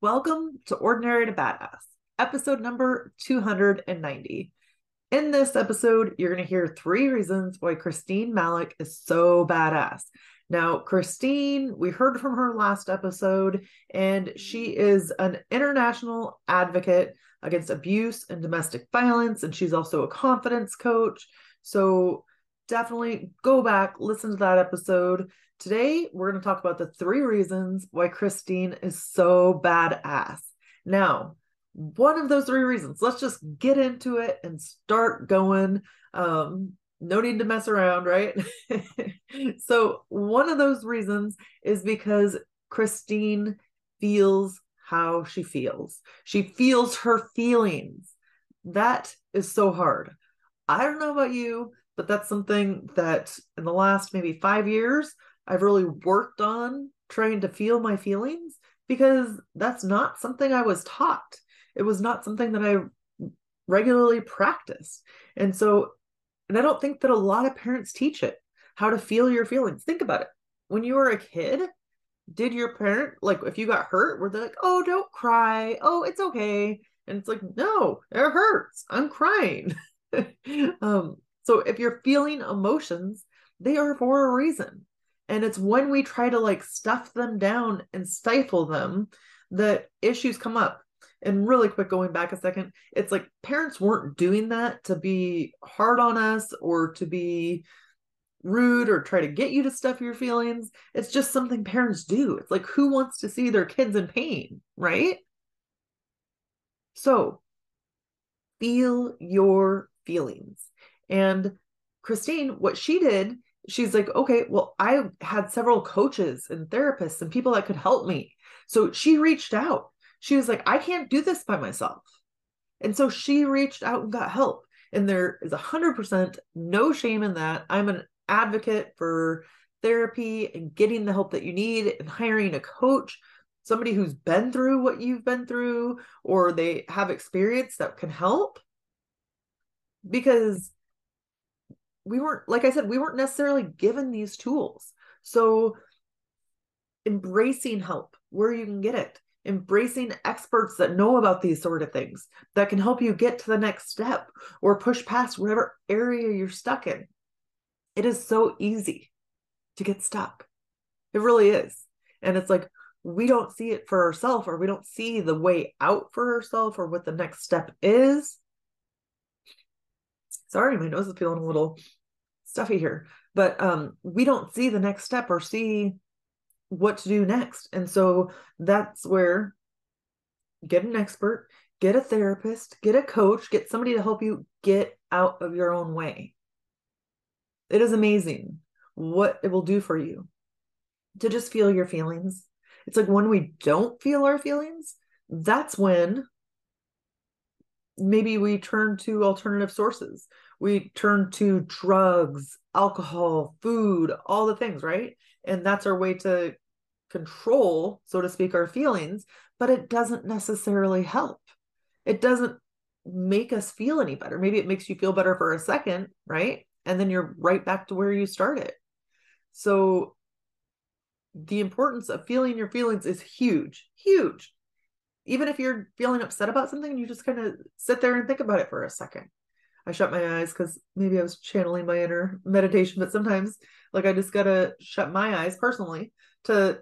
Welcome to Ordinary to Badass, episode number 290. In this episode, you're going to hear three reasons why Christine Malek is so badass. Now, Christine, we heard from her last episode, and she is an international advocate against abuse and domestic violence, and she's also a confidence coach. So, definitely go back, listen to that episode. Today, we're going to talk about the three reasons why Christine is so badass. Now, one of those three reasons, let's just get into it and start going. Um, no need to mess around, right? so, one of those reasons is because Christine feels how she feels. She feels her feelings. That is so hard. I don't know about you, but that's something that in the last maybe five years, I've really worked on trying to feel my feelings because that's not something I was taught. It was not something that I regularly practiced. And so, and I don't think that a lot of parents teach it how to feel your feelings. Think about it. When you were a kid, did your parent, like, if you got hurt, were they like, oh, don't cry. Oh, it's okay. And it's like, no, it hurts. I'm crying. um, so if you're feeling emotions, they are for a reason. And it's when we try to like stuff them down and stifle them that issues come up. And really quick, going back a second, it's like parents weren't doing that to be hard on us or to be rude or try to get you to stuff your feelings. It's just something parents do. It's like who wants to see their kids in pain, right? So feel your feelings. And Christine, what she did she's like, okay, well, I had several coaches and therapists and people that could help me. So she reached out. She was like, I can't do this by myself. And so she reached out and got help. And there is 100% no shame in that. I'm an advocate for therapy and getting the help that you need and hiring a coach, somebody who's been through what you've been through or they have experience that can help. Because we weren't like i said we weren't necessarily given these tools. So embracing help where you can get it embracing experts that know about these sort of things that can help you get to the next step or push past whatever area you're stuck in. It is so easy to get stuck. It really is. And it's like we don't see it for ourselves or we don't see the way out for ourselves or what the next step is sorry my nose is feeling a little stuffy here. But um we don't see the next step or see what to do next. And so that's where get an expert get a therapist get a coach get somebody to help you get out of your own way. It is amazing what it will do for you to just feel your feelings. It's like when we don't feel our feelings that's when maybe we turn to alternative sources we turn to drugs, alcohol, food, all the things, right? And that's our way to control, so to speak, our feelings, but it doesn't necessarily help. It doesn't make us feel any better. Maybe it makes you feel better for a second, right? And then you're right back to where you started. So the importance of feeling your feelings is huge, huge. Even if you're feeling upset about something, you just kind of sit there and think about it for a second. I shut my eyes because maybe I was channeling my inner meditation, but sometimes like I just gotta shut my eyes personally to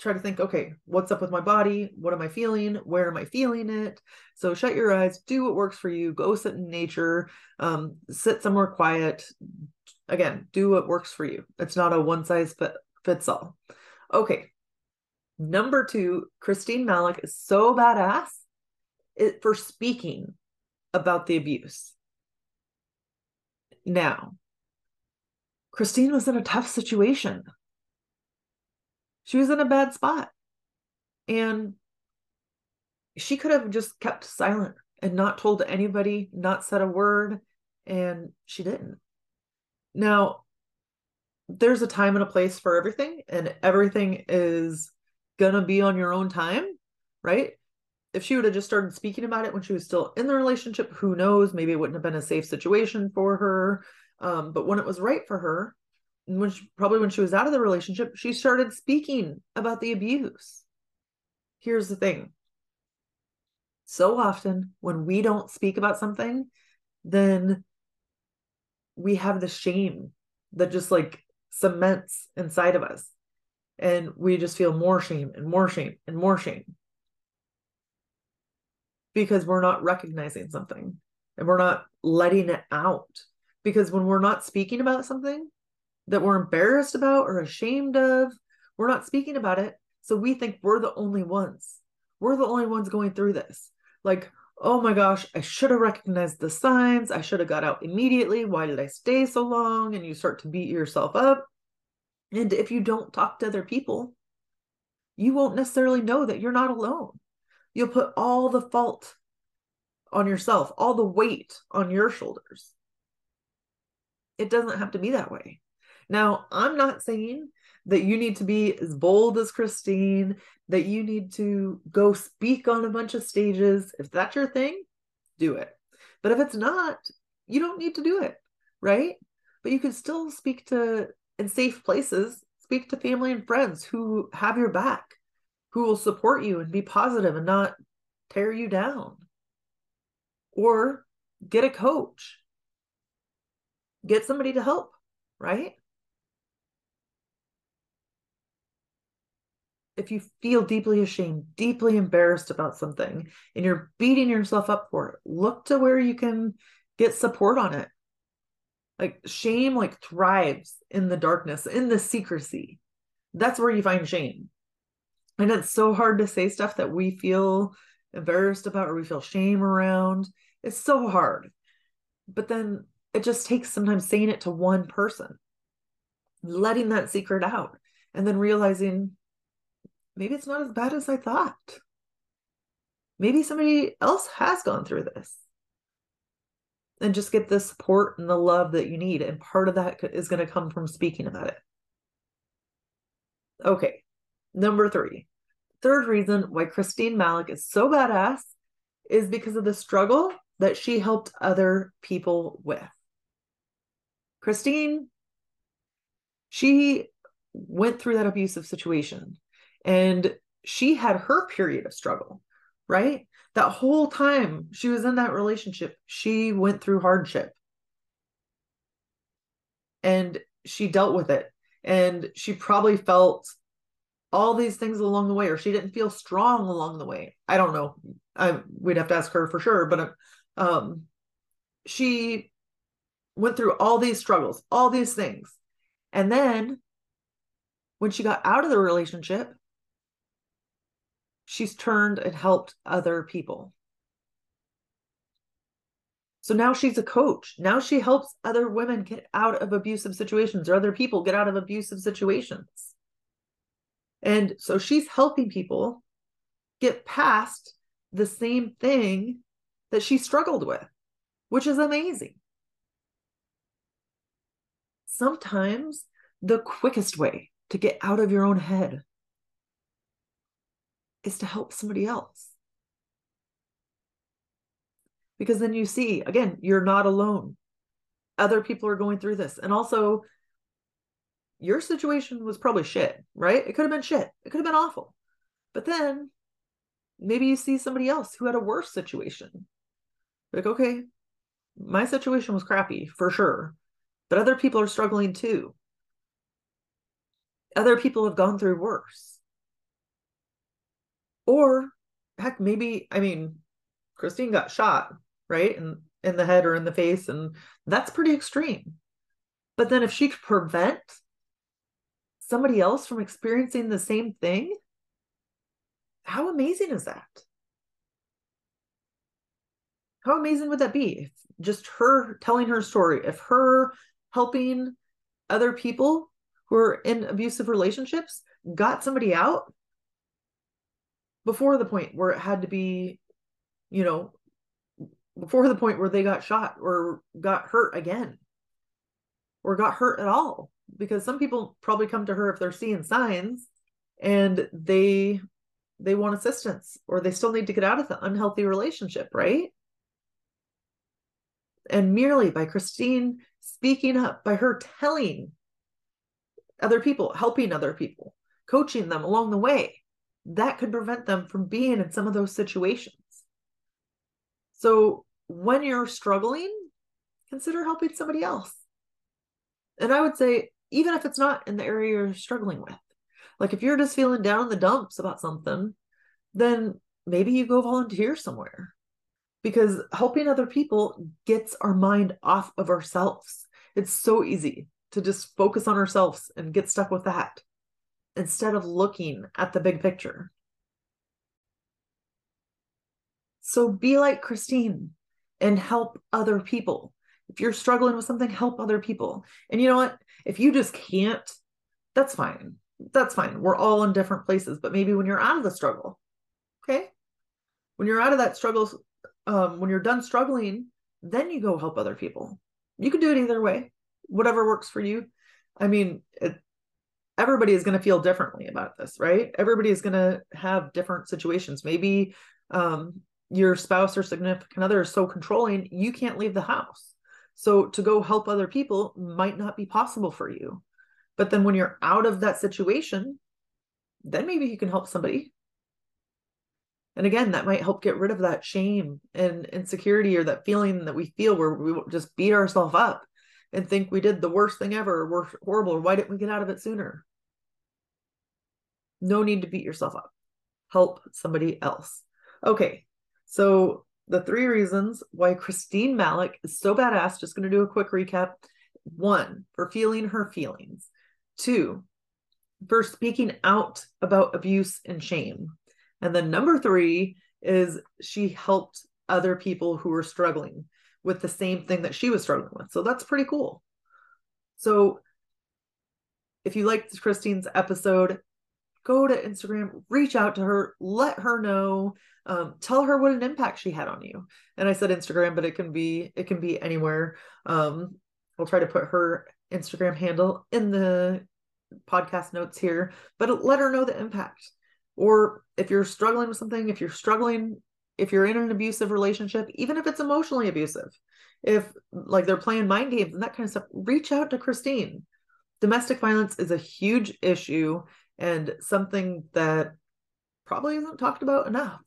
try to think, okay, what's up with my body? What am I feeling? Where am I feeling it? So shut your eyes, do what works for you, go sit in nature, um, sit somewhere quiet. Again, do what works for you. It's not a one size fits all. Okay. Number two, Christine Malek is so badass for speaking about the abuse. Now, Christine was in a tough situation. She was in a bad spot. And she could have just kept silent and not told anybody, not said a word, and she didn't. Now, there's a time and a place for everything, and everything is to be on your own time, right? if she would have just started speaking about it when she was still in the relationship, who knows? Maybe it wouldn't have been a safe situation for her. Um, but when it was right for her, when she, probably when she was out of the relationship, she started speaking about the abuse. Here's the thing so often when we don't speak about something, then we have the shame that just like cements inside of us. And we just feel more shame and more shame and more shame because we're not recognizing something and we're not letting it out. Because when we're not speaking about something that we're embarrassed about or ashamed of, we're not speaking about it. So we think we're the only ones. We're the only ones going through this. Like, oh my gosh, I should have recognized the signs. I should have got out immediately. Why did I stay so long? And you start to beat yourself up. And if you don't talk to other people, you won't necessarily know that you're not alone. You'll put all the fault on yourself, all the weight on your shoulders. It doesn't have to be that way. Now, I'm not saying that you need to be as bold as Christine, that you need to go speak on a bunch of stages. If that's your thing, do it. But if it's not, you don't need to do it, right? But you can still speak to in safe places, speak to family and friends who have your back, who will support you and be positive and not tear you down. Or get a coach, get somebody to help, right? if you feel deeply ashamed, deeply embarrassed about something, and you're beating yourself up for it, look to where you can get support on it. Like shame like thrives in the darkness, in the secrecy. That's where you find shame. And it's so hard to say stuff that we feel embarrassed about or we feel shame around. It's so hard. But then it just takes sometimes saying it to one person, letting that secret out, and then realizing maybe it's not as bad as I thought. Maybe somebody else has gone through this. And just get the support and the love that you need. And part of that is going to come from speaking about it. Okay, number three. Third reason why Christine Malek is so badass is because of the struggle that she helped other people with. Christine, she went through that abusive situation. And she had her period of struggle, right? That whole time she was in that relationship, she went through hardship and she dealt with it. And she probably felt all these things along the way, or she didn't feel strong along the way. I don't know. I we'd have to ask her for sure, but um, she went through all these struggles, all these things, and then when she got out of the relationship, she's turned and helped other people. So now she's a coach. Now she helps other women get out of abusive situations or other people get out of abusive situations. And so she's helping people get past the same thing that she struggled with, which is amazing. Sometimes the quickest way to get out of your own head is to help somebody else. Because then you see, again, you're not alone. Other people are going through this. And also, your situation was probably shit, right? It could have been shit. It could have been awful. But then maybe you see somebody else who had a worse situation. Like, okay, my situation was crappy for sure, but other people are struggling too. Other people have gone through worse. Or heck, maybe, I mean, Christine got shot, right? In in the head or in the face, and that's pretty extreme. But then if she could prevent somebody else from experiencing the same thing, how amazing is that? How amazing would that be? If just her telling her story, if her helping other people who are in abusive relationships got somebody out before the point where it had to be, you know, before the point where they got shot or got hurt again or got hurt at all. Because some people probably come to her if they're seeing signs and they they want assistance or they still need to get out of the unhealthy relationship, right? And merely by Christine speaking up, by her telling other people, helping other people, coaching them along the way, that could prevent them from being in some of those situations. So when you're struggling, consider helping somebody else. And I would say, even if it's not in the area you're struggling with, like if you're just feeling down in the dumps about something, then maybe you go volunteer somewhere because helping other people gets our mind off of ourselves. It's so easy to just focus on ourselves and get stuck with that instead of looking at the big picture. So be like Christine and help other people. If you're struggling with something, help other people. And you know what? If you just can't, that's fine. That's fine. We're all in different places, but maybe when you're out of the struggle, okay? When you're out of that struggle, um, when you're done struggling, then you go help other people. You can do it either way, whatever works for you. I mean, it, everybody is going to feel differently about this, right? Everybody is going to have different situations. Maybe um, your spouse or significant other is so controlling, you can't leave the house. So to go help other people might not be possible for you. But then when you're out of that situation, then maybe you can help somebody. And again, that might help get rid of that shame and insecurity or that feeling that we feel where we just beat ourselves up and think we did the worst thing ever, we're horrible. Why didn't we get out of it sooner? No need to beat yourself up. Help somebody else. Okay, so the three reasons why Christine Malek is so badass, just going to do a quick recap. One, for feeling her feelings. Two, for speaking out about abuse and shame. And then number three is she helped other people who were struggling with the same thing that she was struggling with. So that's pretty cool. So if you liked Christine's episode, go to Instagram, reach out to her, let her know, um, tell her what an impact she had on you. And I said Instagram, but it can be it can be anywhere. Um, I'll try to put her Instagram handle in the podcast notes here, but let her know the impact. Or if you're struggling with something, if you're struggling, if you're in an abusive relationship, even if it's emotionally abusive, if like they're playing mind games and that kind of stuff, reach out to Christine. Domestic violence is a huge issue and something that probably isn't talked about enough.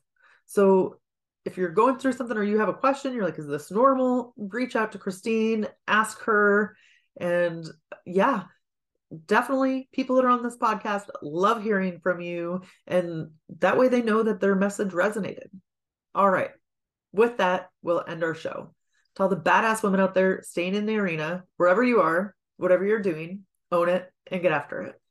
So if you're going through something or you have a question, you're like, is this normal? Reach out to Christine, ask her. And yeah, definitely people that are on this podcast love hearing from you. And that way they know that their message resonated. All right. With that, we'll end our show. To all the badass women out there staying in the arena, wherever you are, whatever you're doing, own it and get after it.